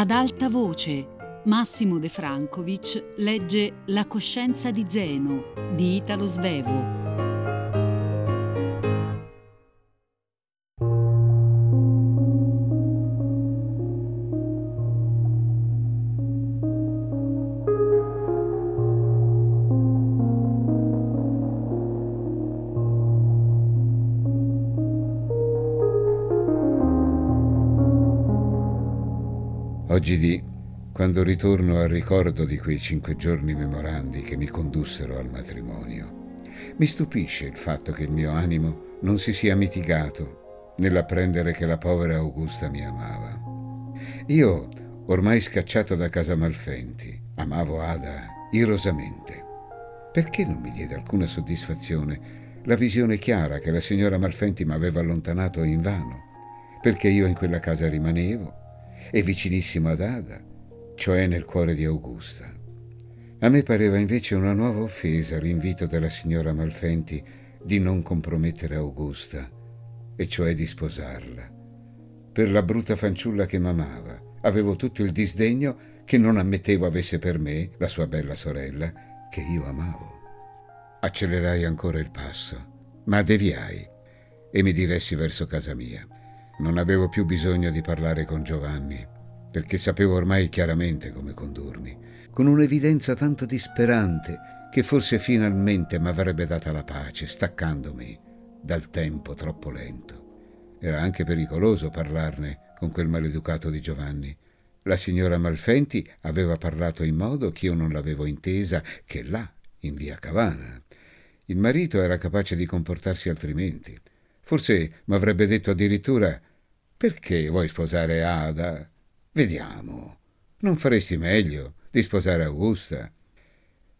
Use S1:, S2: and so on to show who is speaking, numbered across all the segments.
S1: Ad alta voce, Massimo De Francovic legge La coscienza di Zeno di Italo Svevo.
S2: Oggi di quando ritorno al ricordo di quei cinque giorni memorandi che mi condussero al matrimonio. Mi stupisce il fatto che il mio animo non si sia mitigato nell'apprendere che la povera Augusta mi amava. Io, ormai scacciato da casa Malfenti, amavo Ada irosamente. Perché non mi diede alcuna soddisfazione la visione chiara che la signora Malfenti mi aveva allontanato invano? Perché io in quella casa rimanevo e vicinissimo ad Ada, cioè nel cuore di Augusta. A me pareva invece una nuova offesa l'invito della signora Malfenti di non compromettere Augusta, e cioè di sposarla. Per la brutta fanciulla che m'amava, avevo tutto il disdegno che non ammettevo avesse per me, la sua bella sorella, che io amavo. Accelerai ancora il passo, ma deviai e mi diressi verso casa mia. Non avevo più bisogno di parlare con Giovanni, perché sapevo ormai chiaramente come condurmi, con un'evidenza tanto disperante che forse finalmente mi avrebbe data la pace, staccandomi dal tempo troppo lento. Era anche pericoloso parlarne con quel maleducato di Giovanni. La signora Malfenti aveva parlato in modo che io non l'avevo intesa che là, in via Cavana. Il marito era capace di comportarsi altrimenti. Forse mi avrebbe detto addirittura perché vuoi sposare Ada? Vediamo. Non faresti meglio di sposare Augusta?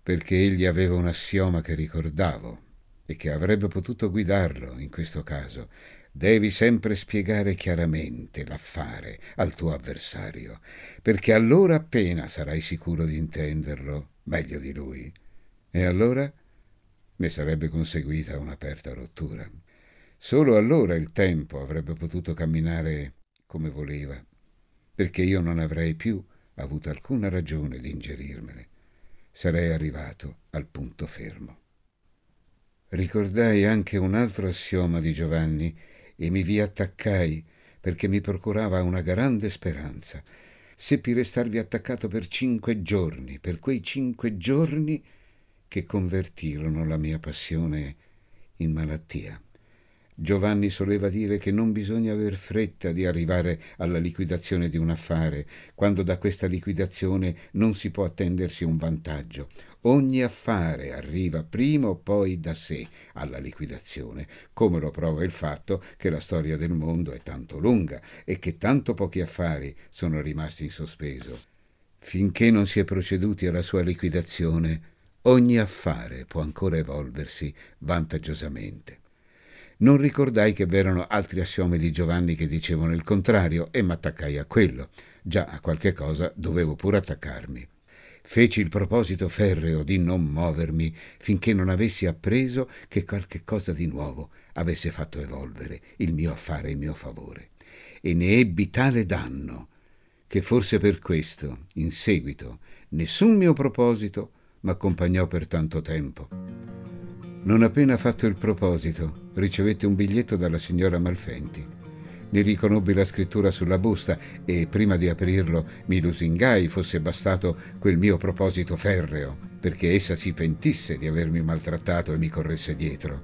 S2: Perché egli aveva un assioma che ricordavo e che avrebbe potuto guidarlo in questo caso. Devi sempre spiegare chiaramente l'affare al tuo avversario, perché allora appena sarai sicuro di intenderlo meglio di lui. E allora ne sarebbe conseguita un'aperta rottura. Solo allora il tempo avrebbe potuto camminare come voleva, perché io non avrei più avuto alcuna ragione di ingerirmene. Sarei arrivato al punto fermo. Ricordai anche un altro assioma di Giovanni e mi vi attaccai perché mi procurava una grande speranza. Seppi restarvi attaccato per cinque giorni, per quei cinque giorni che convertirono la mia passione in malattia. Giovanni soleva dire che non bisogna aver fretta di arrivare alla liquidazione di un affare, quando da questa liquidazione non si può attendersi un vantaggio. Ogni affare arriva prima o poi da sé alla liquidazione, come lo prova il fatto che la storia del mondo è tanto lunga e che tanto pochi affari sono rimasti in sospeso. Finché non si è proceduti alla sua liquidazione, ogni affare può ancora evolversi vantaggiosamente. Non ricordai che v'erano altri assiomi di Giovanni che dicevano il contrario e m'attaccai a quello. Già a qualche cosa dovevo pure attaccarmi. Feci il proposito ferreo di non muovermi finché non avessi appreso che qualche cosa di nuovo avesse fatto evolvere il mio affare in mio favore. E ne ebbi tale danno che forse per questo, in seguito, nessun mio proposito m'accompagnò per tanto tempo. Non appena fatto il proposito, ricevette un biglietto dalla signora Malfenti. Ne riconobbi la scrittura sulla busta e prima di aprirlo mi lusingai fosse bastato quel mio proposito ferreo, perché essa si pentisse di avermi maltrattato e mi corresse dietro.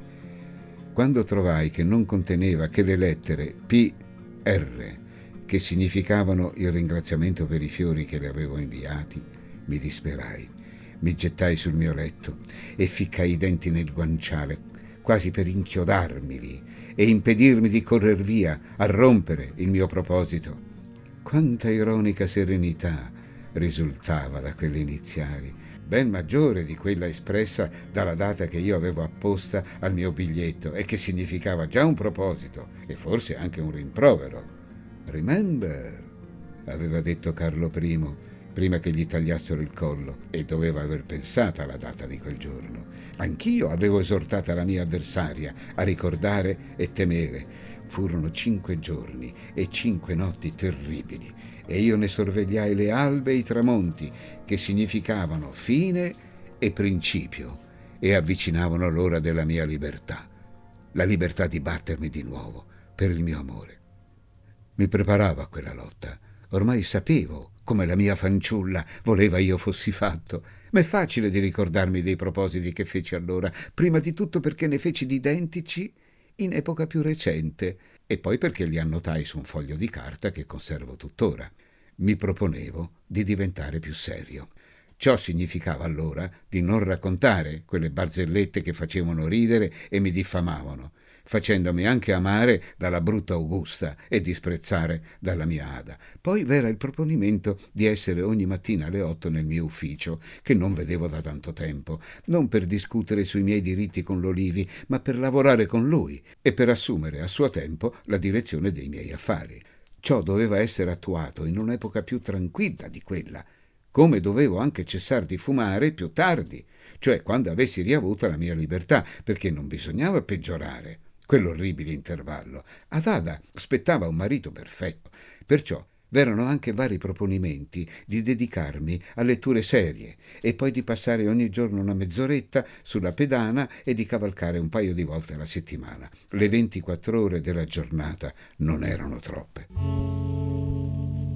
S2: Quando trovai che non conteneva che le lettere P.R., che significavano il ringraziamento per i fiori che le avevo inviati, mi disperai mi gettai sul mio letto e ficcai i denti nel guanciale, quasi per inchiodarmivi e impedirmi di correr via a rompere il mio proposito. Quanta ironica serenità risultava da quelle iniziali, ben maggiore di quella espressa dalla data che io avevo apposta al mio biglietto e che significava già un proposito e forse anche un rimprovero. Remember, aveva detto Carlo I, prima che gli tagliassero il collo e doveva aver pensato alla data di quel giorno. Anch'io avevo esortata la mia avversaria a ricordare e temere. Furono cinque giorni e cinque notti terribili e io ne sorvegliai le albe e i tramonti, che significavano fine e principio e avvicinavano l'ora della mia libertà, la libertà di battermi di nuovo per il mio amore. Mi preparavo a quella lotta, ormai sapevo come la mia fanciulla voleva io fossi fatto, ma è facile di ricordarmi dei propositi che feci allora, prima di tutto perché ne feci di identici in epoca più recente e poi perché li annotai su un foglio di carta che conservo tuttora. Mi proponevo di diventare più serio. Ciò significava allora di non raccontare quelle barzellette che facevano ridere e mi diffamavano, facendomi anche amare dalla brutta Augusta e disprezzare dalla mia Ada. Poi v'era il proponimento di essere ogni mattina alle otto nel mio ufficio, che non vedevo da tanto tempo, non per discutere sui miei diritti con l'Olivi, ma per lavorare con lui e per assumere a suo tempo la direzione dei miei affari. Ciò doveva essere attuato in un'epoca più tranquilla di quella, come dovevo anche cessare di fumare più tardi, cioè quando avessi riavuto la mia libertà, perché non bisognava peggiorare quell'orribile intervallo. Ad Ada aspettava un marito perfetto, perciò v'erano anche vari proponimenti di dedicarmi a letture serie e poi di passare ogni giorno una mezz'oretta sulla pedana e di cavalcare un paio di volte alla settimana. Le 24 ore della giornata non erano troppe.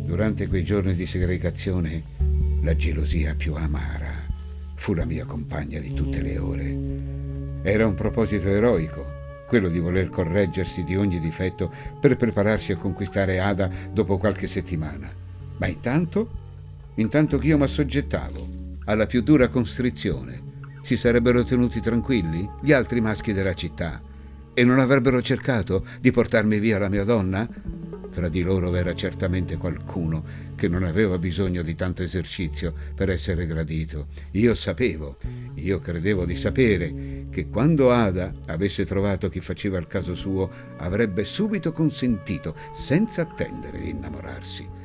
S2: Durante quei giorni di segregazione, la gelosia più amara fu la mia compagna di tutte le ore. Era un proposito eroico quello di voler correggersi di ogni difetto per prepararsi a conquistare Ada dopo qualche settimana. Ma intanto, intanto che io mi assoggettavo alla più dura constrizione, si sarebbero tenuti tranquilli gli altri maschi della città e non avrebbero cercato di portarmi via la mia donna? Tra di loro era certamente qualcuno che non aveva bisogno di tanto esercizio per essere gradito. Io sapevo, io credevo di sapere, che quando Ada avesse trovato chi faceva il caso suo, avrebbe subito consentito, senza attendere di innamorarsi.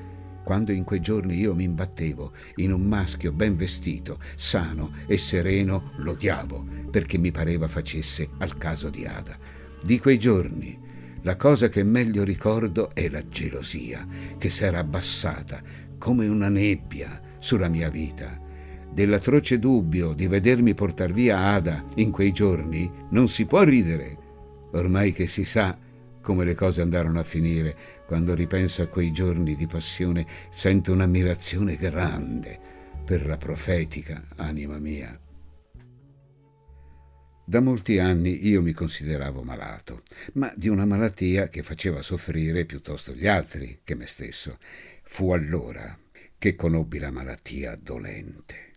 S2: Quando in quei giorni io mi imbattevo in un maschio ben vestito, sano e sereno, l'odiavo, perché mi pareva facesse al caso di Ada. Di quei giorni la cosa che meglio ricordo è la gelosia che s'era abbassata come una nebbia sulla mia vita. Dell'atroce dubbio di vedermi portar via Ada in quei giorni non si può ridere, ormai che si sa come le cose andarono a finire. Quando ripenso a quei giorni di passione sento un'ammirazione grande per la profetica anima mia. Da molti anni io mi consideravo malato, ma di una malattia che faceva soffrire piuttosto gli altri che me stesso. Fu allora che conobbi la malattia dolente,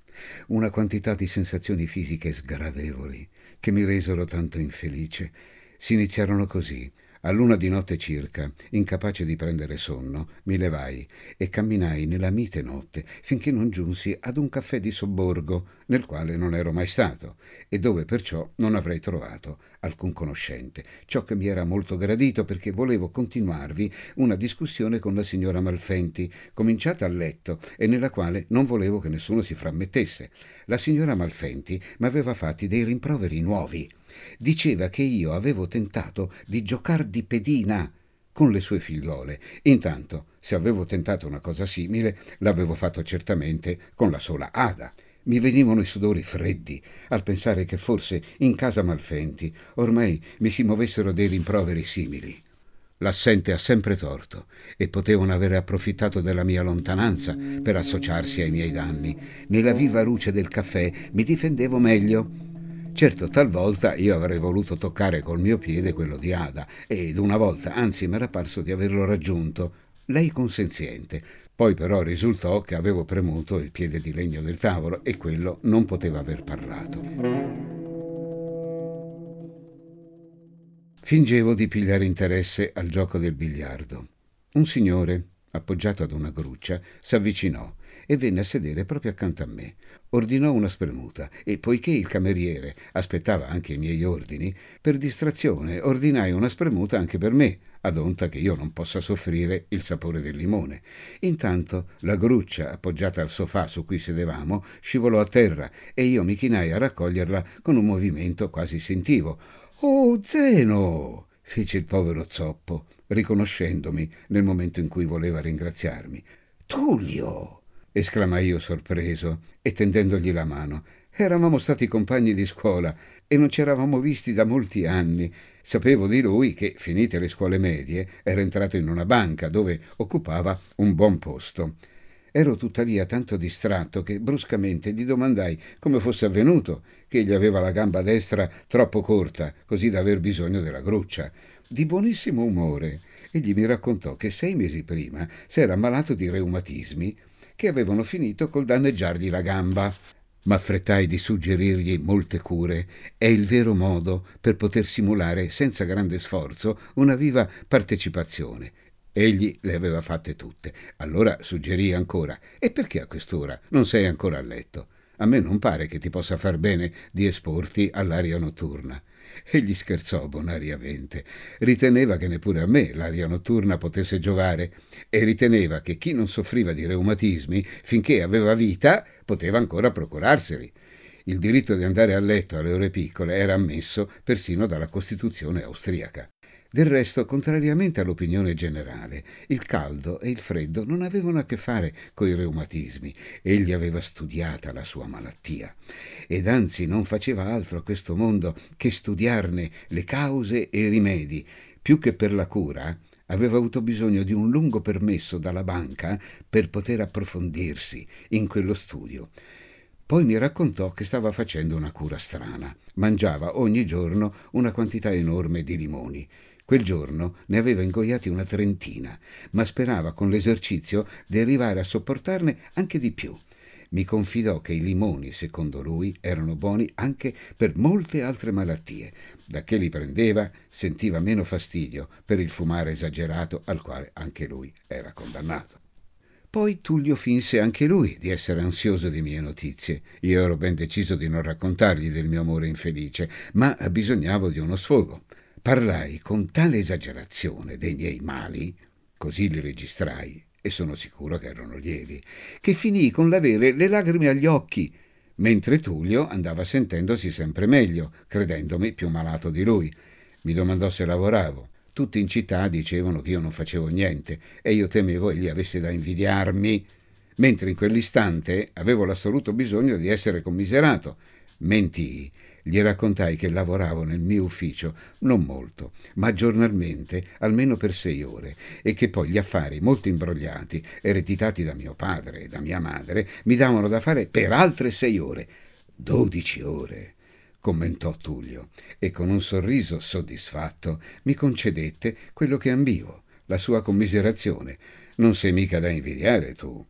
S2: una quantità di sensazioni fisiche sgradevoli che mi resero tanto infelice. Si iniziarono così, a luna di notte circa, incapace di prendere sonno, mi levai e camminai nella mite notte finché non giunsi ad un caffè di sobborgo nel quale non ero mai stato e dove perciò non avrei trovato alcun conoscente, ciò che mi era molto gradito perché volevo continuarvi una discussione con la signora Malfenti, cominciata a letto e nella quale non volevo che nessuno si frammettesse. La signora Malfenti mi aveva fatti dei rimproveri nuovi diceva che io avevo tentato di giocar di pedina con le sue figliole. Intanto, se avevo tentato una cosa simile, l'avevo fatto certamente con la sola Ada. Mi venivano i sudori freddi al pensare che forse in casa Malfenti ormai mi si muovessero dei rimproveri simili. L'assente ha sempre torto e potevano avere approfittato della mia lontananza per associarsi ai miei danni. Nella viva luce del caffè mi difendevo meglio Certo, talvolta io avrei voluto toccare col mio piede quello di Ada, ed una volta, anzi, mi era parso di averlo raggiunto, lei consenziente. Poi però risultò che avevo premuto il piede di legno del tavolo e quello non poteva aver parlato. Fingevo di pigliare interesse al gioco del biliardo. Un signore, appoggiato ad una gruccia, si avvicinò e venne a sedere proprio accanto a me. Ordinò una spremuta e poiché il cameriere aspettava anche i miei ordini, per distrazione ordinai una spremuta anche per me, ad onta che io non possa soffrire il sapore del limone. Intanto la gruccia appoggiata al sofà su cui sedevamo scivolò a terra e io mi chinai a raccoglierla con un movimento quasi istintivo. Oh, Zeno! fece il povero zoppo, riconoscendomi nel momento in cui voleva ringraziarmi. Tullio! Esclamai io sorpreso e tendendogli la mano. Eravamo stati compagni di scuola e non ci eravamo visti da molti anni. Sapevo di lui che, finite le scuole medie, era entrato in una banca dove occupava un buon posto. Ero tuttavia tanto distratto che bruscamente gli domandai come fosse avvenuto che egli aveva la gamba destra troppo corta, così da aver bisogno della gruccia. Di buonissimo umore, egli mi raccontò che sei mesi prima s'era ammalato di reumatismi che avevano finito col danneggiargli la gamba. M'affrettai di suggerirgli molte cure. È il vero modo per poter simulare senza grande sforzo una viva partecipazione Egli le aveva fatte tutte. Allora suggerì ancora: E perché a quest'ora non sei ancora a letto? A me non pare che ti possa far bene di esporti all'aria notturna. Egli scherzò bonariamente. Riteneva che neppure a me l'aria notturna potesse giovare e riteneva che chi non soffriva di reumatismi, finché aveva vita, poteva ancora procurarseli. Il diritto di andare a letto alle ore piccole era ammesso persino dalla Costituzione austriaca. Del resto, contrariamente all'opinione generale, il caldo e il freddo non avevano a che fare coi reumatismi. Egli aveva studiata la sua malattia ed anzi non faceva altro a questo mondo che studiarne le cause e i rimedi. Più che per la cura, aveva avuto bisogno di un lungo permesso dalla banca per poter approfondirsi in quello studio. Poi mi raccontò che stava facendo una cura strana. Mangiava ogni giorno una quantità enorme di limoni Quel giorno ne aveva ingoiati una trentina, ma sperava con l'esercizio di arrivare a sopportarne anche di più. Mi confidò che i limoni, secondo lui, erano buoni anche per molte altre malattie. Da che li prendeva sentiva meno fastidio per il fumare esagerato al quale anche lui era condannato. Poi Tullio finse anche lui di essere ansioso di mie notizie. Io ero ben deciso di non raccontargli del mio amore infelice, ma bisognavo di uno sfogo. Parlai con tale esagerazione dei miei mali, così li registrai, e sono sicuro che erano lievi, che finii con l'avere le lagrime agli occhi, mentre Tullio andava sentendosi sempre meglio, credendomi più malato di lui. Mi domandò se lavoravo. Tutti in città dicevano che io non facevo niente e io temevo egli avesse da invidiarmi, mentre in quell'istante avevo l'assoluto bisogno di essere commiserato. Mentii gli raccontai che lavoravo nel mio ufficio non molto, ma giornalmente almeno per sei ore e che poi gli affari molto imbrogliati, ereditati da mio padre e da mia madre, mi davano da fare per altre sei ore. Dodici ore commentò Tullio, e con un sorriso soddisfatto mi concedette quello che ambivo, la sua commiserazione. Non sei mica da invidiare tu.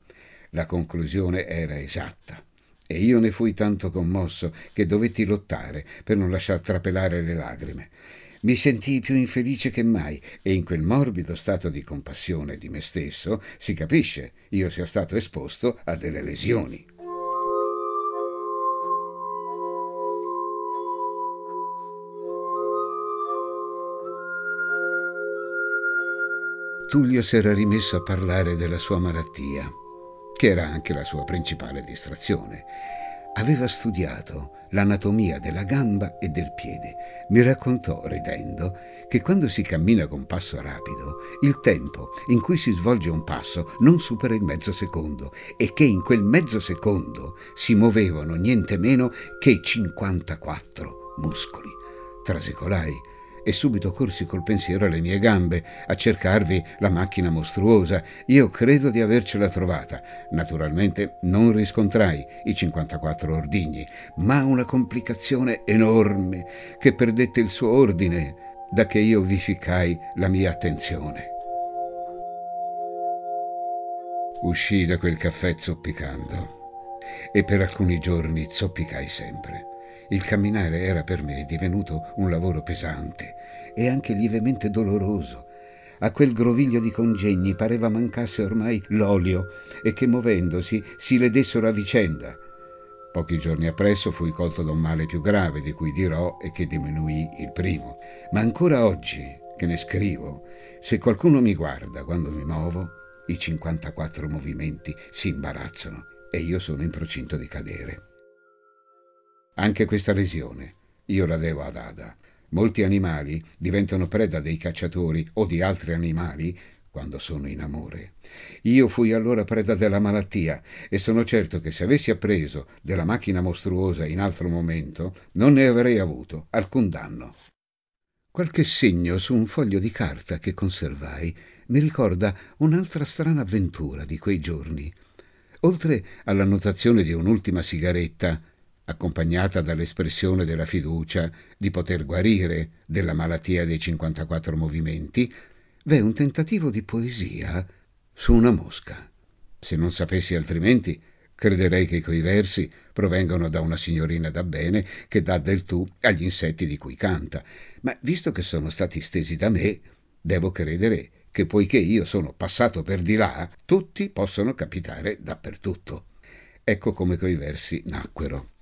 S2: La conclusione era esatta e io ne fui tanto commosso che dovetti lottare per non lasciar trapelare le lagrime. Mi sentii più infelice che mai e in quel morbido stato di compassione di me stesso si capisce io sia stato esposto a delle lesioni. Tullio s'era rimesso a parlare della sua malattia che era anche la sua principale distrazione. Aveva studiato l'anatomia della gamba e del piede. Mi raccontò, ridendo, che quando si cammina con passo rapido, il tempo in cui si svolge un passo non supera il mezzo secondo e che in quel mezzo secondo si muovevano niente meno che 54 muscoli. Trasecolai e subito corsi col pensiero alle mie gambe a cercarvi la macchina mostruosa. Io credo di avercela trovata. Naturalmente non riscontrai i 54 ordigni, ma una complicazione enorme che perdette il suo ordine da che io vi ficai la mia attenzione. Uscii da quel caffè zoppicando e per alcuni giorni zoppicai sempre. Il camminare era per me divenuto un lavoro pesante e anche lievemente doloroso. A quel groviglio di congegni pareva mancasse ormai l'olio e che muovendosi si ledessero a vicenda. Pochi giorni appresso fui colto da un male più grave di cui dirò e che diminuì il primo. Ma ancora oggi che ne scrivo, se qualcuno mi guarda quando mi muovo, i 54 movimenti si imbarazzano e io sono in procinto di cadere. Anche questa lesione io la devo ad Ada. Molti animali diventano preda dei cacciatori o di altri animali quando sono in amore. Io fui allora preda della malattia e sono certo che se avessi appreso della macchina mostruosa in altro momento non ne avrei avuto alcun danno. Qualche segno su un foglio di carta che conservai mi ricorda un'altra strana avventura di quei giorni. Oltre all'annotazione di un'ultima sigaretta, accompagnata dall'espressione della fiducia di poter guarire della malattia dei 54 movimenti, v'è un tentativo di poesia su una mosca. Se non sapessi altrimenti, crederei che quei versi provengono da una signorina da bene che dà del tu agli insetti di cui canta, ma visto che sono stati stesi da me, devo credere che poiché io sono passato per di là, tutti possono capitare dappertutto. Ecco come quei versi nacquero.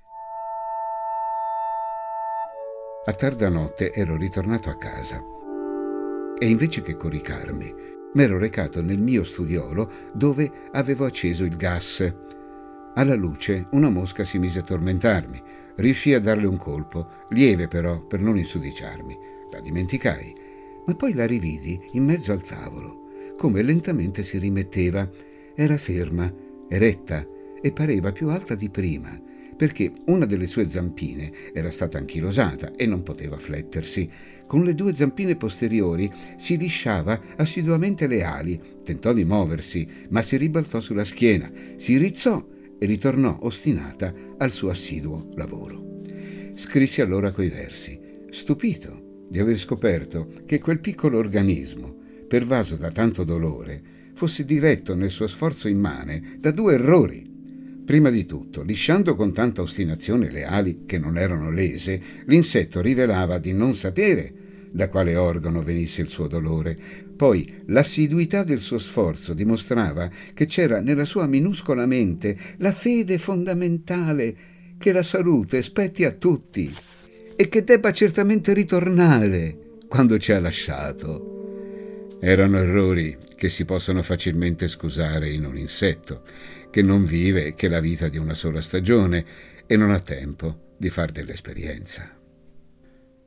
S2: A tarda notte ero ritornato a casa e invece che coricarmi, m'ero recato nel mio studiolo dove avevo acceso il gas. Alla luce una mosca si mise a tormentarmi. Riuscii a darle un colpo, lieve però, per non insudiciarmi. La dimenticai, ma poi la rividi in mezzo al tavolo, come lentamente si rimetteva. Era ferma, eretta e pareva più alta di prima, perché una delle sue zampine era stata anchilosata e non poteva flettersi. Con le due zampine posteriori si lisciava assiduamente le ali, tentò di muoversi, ma si ribaltò sulla schiena, si rizzò e ritornò ostinata al suo assiduo lavoro. Scrissi allora quei versi, stupito di aver scoperto che quel piccolo organismo, pervaso da tanto dolore, fosse diretto nel suo sforzo immane da due errori. Prima di tutto, lisciando con tanta ostinazione le ali che non erano lese, l'insetto rivelava di non sapere da quale organo venisse il suo dolore. Poi l'assiduità del suo sforzo dimostrava che c'era nella sua minuscola mente la fede fondamentale che la salute spetti a tutti e che debba certamente ritornare quando ci ha lasciato. Erano errori che si possono facilmente scusare in un insetto che non vive che la vita di una sola stagione e non ha tempo di far dell'esperienza.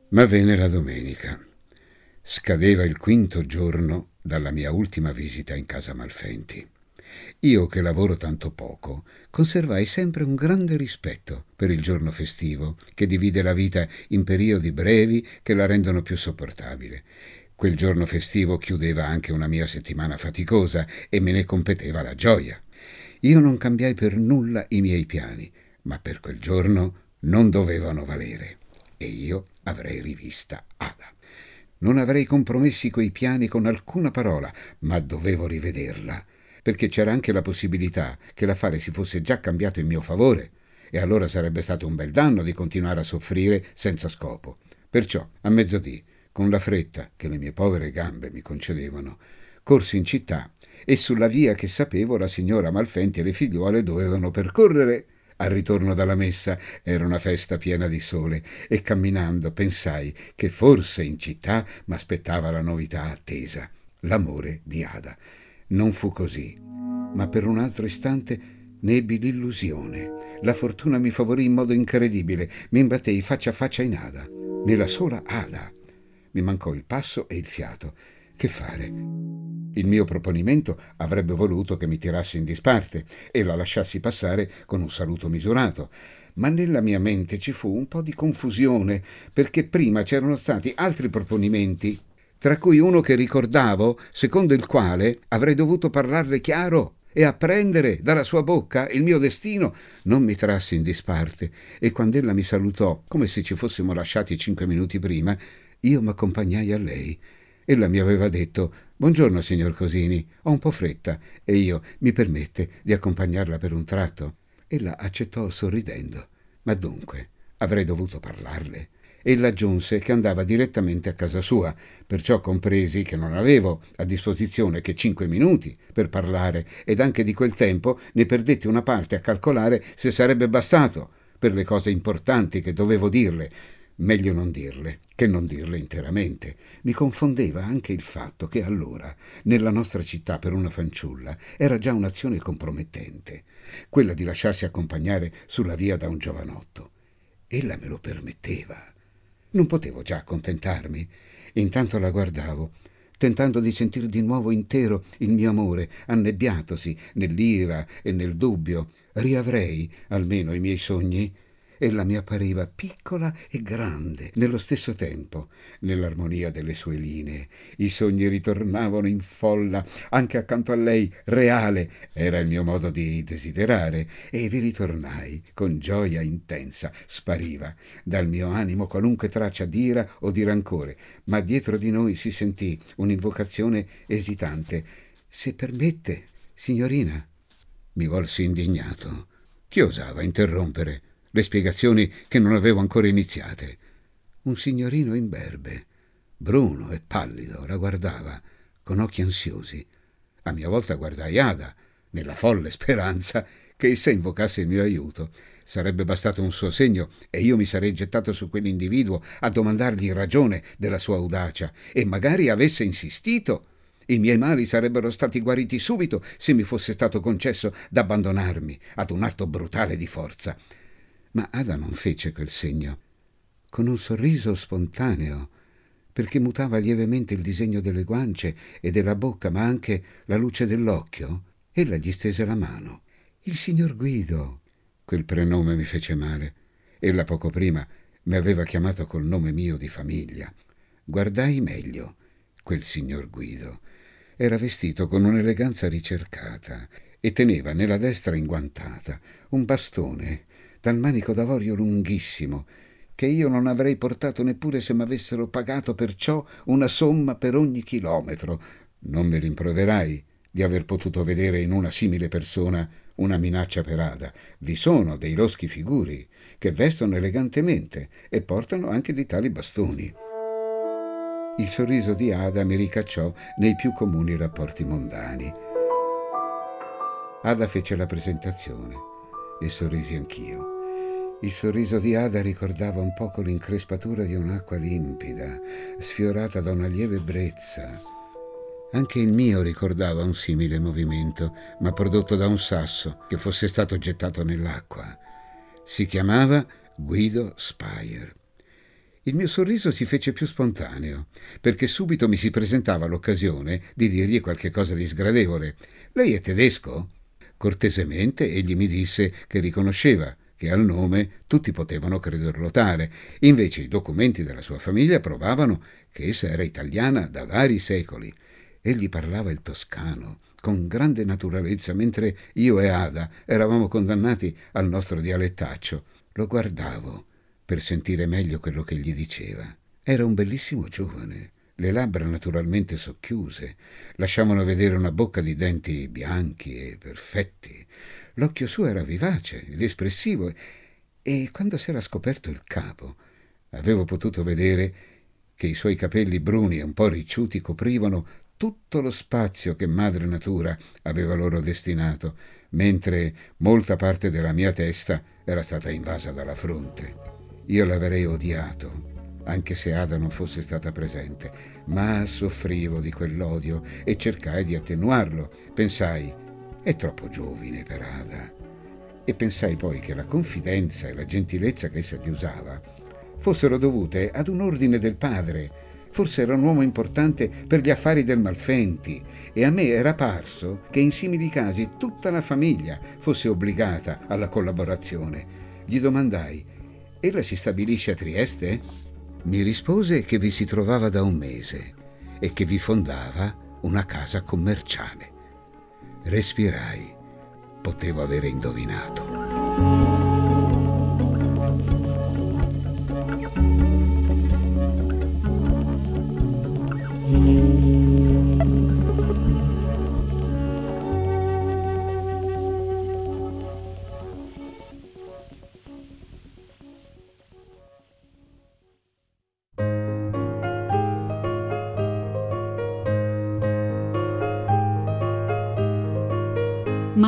S2: Ma venne la domenica. Scadeva il quinto giorno dalla mia ultima visita in casa Malfenti. Io che lavoro tanto poco, conservai sempre un grande rispetto per il giorno festivo, che divide la vita in periodi brevi che la rendono più sopportabile. Quel giorno festivo chiudeva anche una mia settimana faticosa e me ne competeva la gioia. Io non cambiai per nulla i miei piani, ma per quel giorno non dovevano valere e io avrei rivista Ada. Non avrei compromessi quei piani con alcuna parola, ma dovevo rivederla, perché c'era anche la possibilità che l'affare si fosse già cambiato in mio favore, e allora sarebbe stato un bel danno di continuare a soffrire senza scopo. Perciò, a mezzodì, con la fretta che le mie povere gambe mi concedevano, corsi in città e sulla via che sapevo la signora Malfenti e le figliuole dovevano percorrere al ritorno dalla messa era una festa piena di sole e camminando pensai che forse in città m'aspettava la novità attesa, l'amore di Ada. Non fu così, ma per un altro istante ne ebbi l'illusione. La fortuna mi favorì in modo incredibile. Mi imbattei faccia a faccia in Ada, nella sola Ada. Mi mancò il passo e il fiato. Che fare? Il mio proponimento avrebbe voluto che mi tirassi in disparte e la lasciassi passare con un saluto misurato, ma nella mia mente ci fu un po' di confusione, perché prima c'erano stati altri proponimenti, tra cui uno che ricordavo, secondo il quale avrei dovuto parlarle chiaro e apprendere dalla sua bocca il mio destino, non mi trassi in disparte e quando ella mi salutò, come se ci fossimo lasciati cinque minuti prima, io m'accompagnai a lei Ella mi aveva detto Buongiorno, signor Cosini, ho un po' fretta e io mi permette di accompagnarla per un tratto. Ella accettò sorridendo. Ma dunque, avrei dovuto parlarle. Ella aggiunse che andava direttamente a casa sua, perciò compresi che non avevo a disposizione che cinque minuti per parlare ed anche di quel tempo ne perdetti una parte a calcolare se sarebbe bastato per le cose importanti che dovevo dirle, Meglio non dirle che non dirle interamente. Mi confondeva anche il fatto che allora, nella nostra città per una fanciulla, era già un'azione compromettente, quella di lasciarsi accompagnare sulla via da un giovanotto. Ella me lo permetteva. Non potevo già accontentarmi. Intanto la guardavo, tentando di sentir di nuovo intero il mio amore, annebbiatosi nell'ira e nel dubbio. Riavrei almeno i miei sogni. Ella mi appariva piccola e grande nello stesso tempo, nell'armonia delle sue linee. I sogni ritornavano in folla, anche accanto a lei, reale. Era il mio modo di desiderare, e vi ritornai con gioia intensa. Spariva dal mio animo qualunque traccia d'ira o di rancore, ma dietro di noi si sentì un'invocazione esitante. Se permette, signorina. Mi volsi indignato. Chi osava interrompere? Le spiegazioni che non avevo ancora iniziate. Un signorino imberbe, bruno e pallido, la guardava con occhi ansiosi. A mia volta guardai Ada, nella folle speranza che essa invocasse il mio aiuto. Sarebbe bastato un suo segno e io mi sarei gettato su quell'individuo a domandargli ragione della sua audacia e magari avesse insistito. I miei mali sarebbero stati guariti subito se mi fosse stato concesso d'abbandonarmi ad un atto brutale di forza. Ma Ada non fece quel segno. Con un sorriso spontaneo, perché mutava lievemente il disegno delle guance e della bocca, ma anche la luce dell'occhio, ella gli stese la mano. Il signor Guido. Quel prenome mi fece male. Ella poco prima mi aveva chiamato col nome mio di famiglia. Guardai meglio quel signor Guido. Era vestito con un'eleganza ricercata e teneva nella destra inguantata un bastone dal manico d'avorio lunghissimo, che io non avrei portato neppure se m'avessero pagato perciò una somma per ogni chilometro. Non mi rimproverai di aver potuto vedere in una simile persona una minaccia per Ada. Vi sono dei loschi figuri che vestono elegantemente e portano anche di tali bastoni. Il sorriso di Ada mi ricacciò nei più comuni rapporti mondani. Ada fece la presentazione e sorrisi anch'io. Il sorriso di Ada ricordava un poco l'increspatura di un'acqua limpida, sfiorata da una lieve brezza. Anche il mio ricordava un simile movimento, ma prodotto da un sasso che fosse stato gettato nell'acqua. Si chiamava Guido Spire. Il mio sorriso si fece più spontaneo, perché subito mi si presentava l'occasione di dirgli qualche cosa di sgradevole. Lei è tedesco? Cortesemente egli mi disse che riconosceva che al nome tutti potevano crederlo tale, invece i documenti della sua famiglia provavano che essa era italiana da vari secoli. Egli parlava il toscano con grande naturalezza, mentre io e Ada eravamo condannati al nostro dialettaccio. Lo guardavo per sentire meglio quello che gli diceva. Era un bellissimo giovane, le labbra naturalmente socchiuse, lasciavano vedere una bocca di denti bianchi e perfetti. L'occhio suo era vivace ed espressivo e quando s'era scoperto il capo avevo potuto vedere che i suoi capelli bruni e un po' ricciuti coprivano tutto lo spazio che madre natura aveva loro destinato, mentre molta parte della mia testa era stata invasa dalla fronte. Io l'avrei odiato anche se Ada non fosse stata presente, ma soffrivo di quell'odio e cercai di attenuarlo. Pensai, è troppo giovine per Ada. E pensai poi che la confidenza e la gentilezza che essa gli usava fossero dovute ad un ordine del padre. Forse era un uomo importante per gli affari del Malfenti e a me era parso che in simili casi tutta la famiglia fosse obbligata alla collaborazione. Gli domandai, ella si stabilisce a Trieste? Mi rispose che vi si trovava da un mese e che vi fondava una casa commerciale. Respirai. Potevo avere indovinato.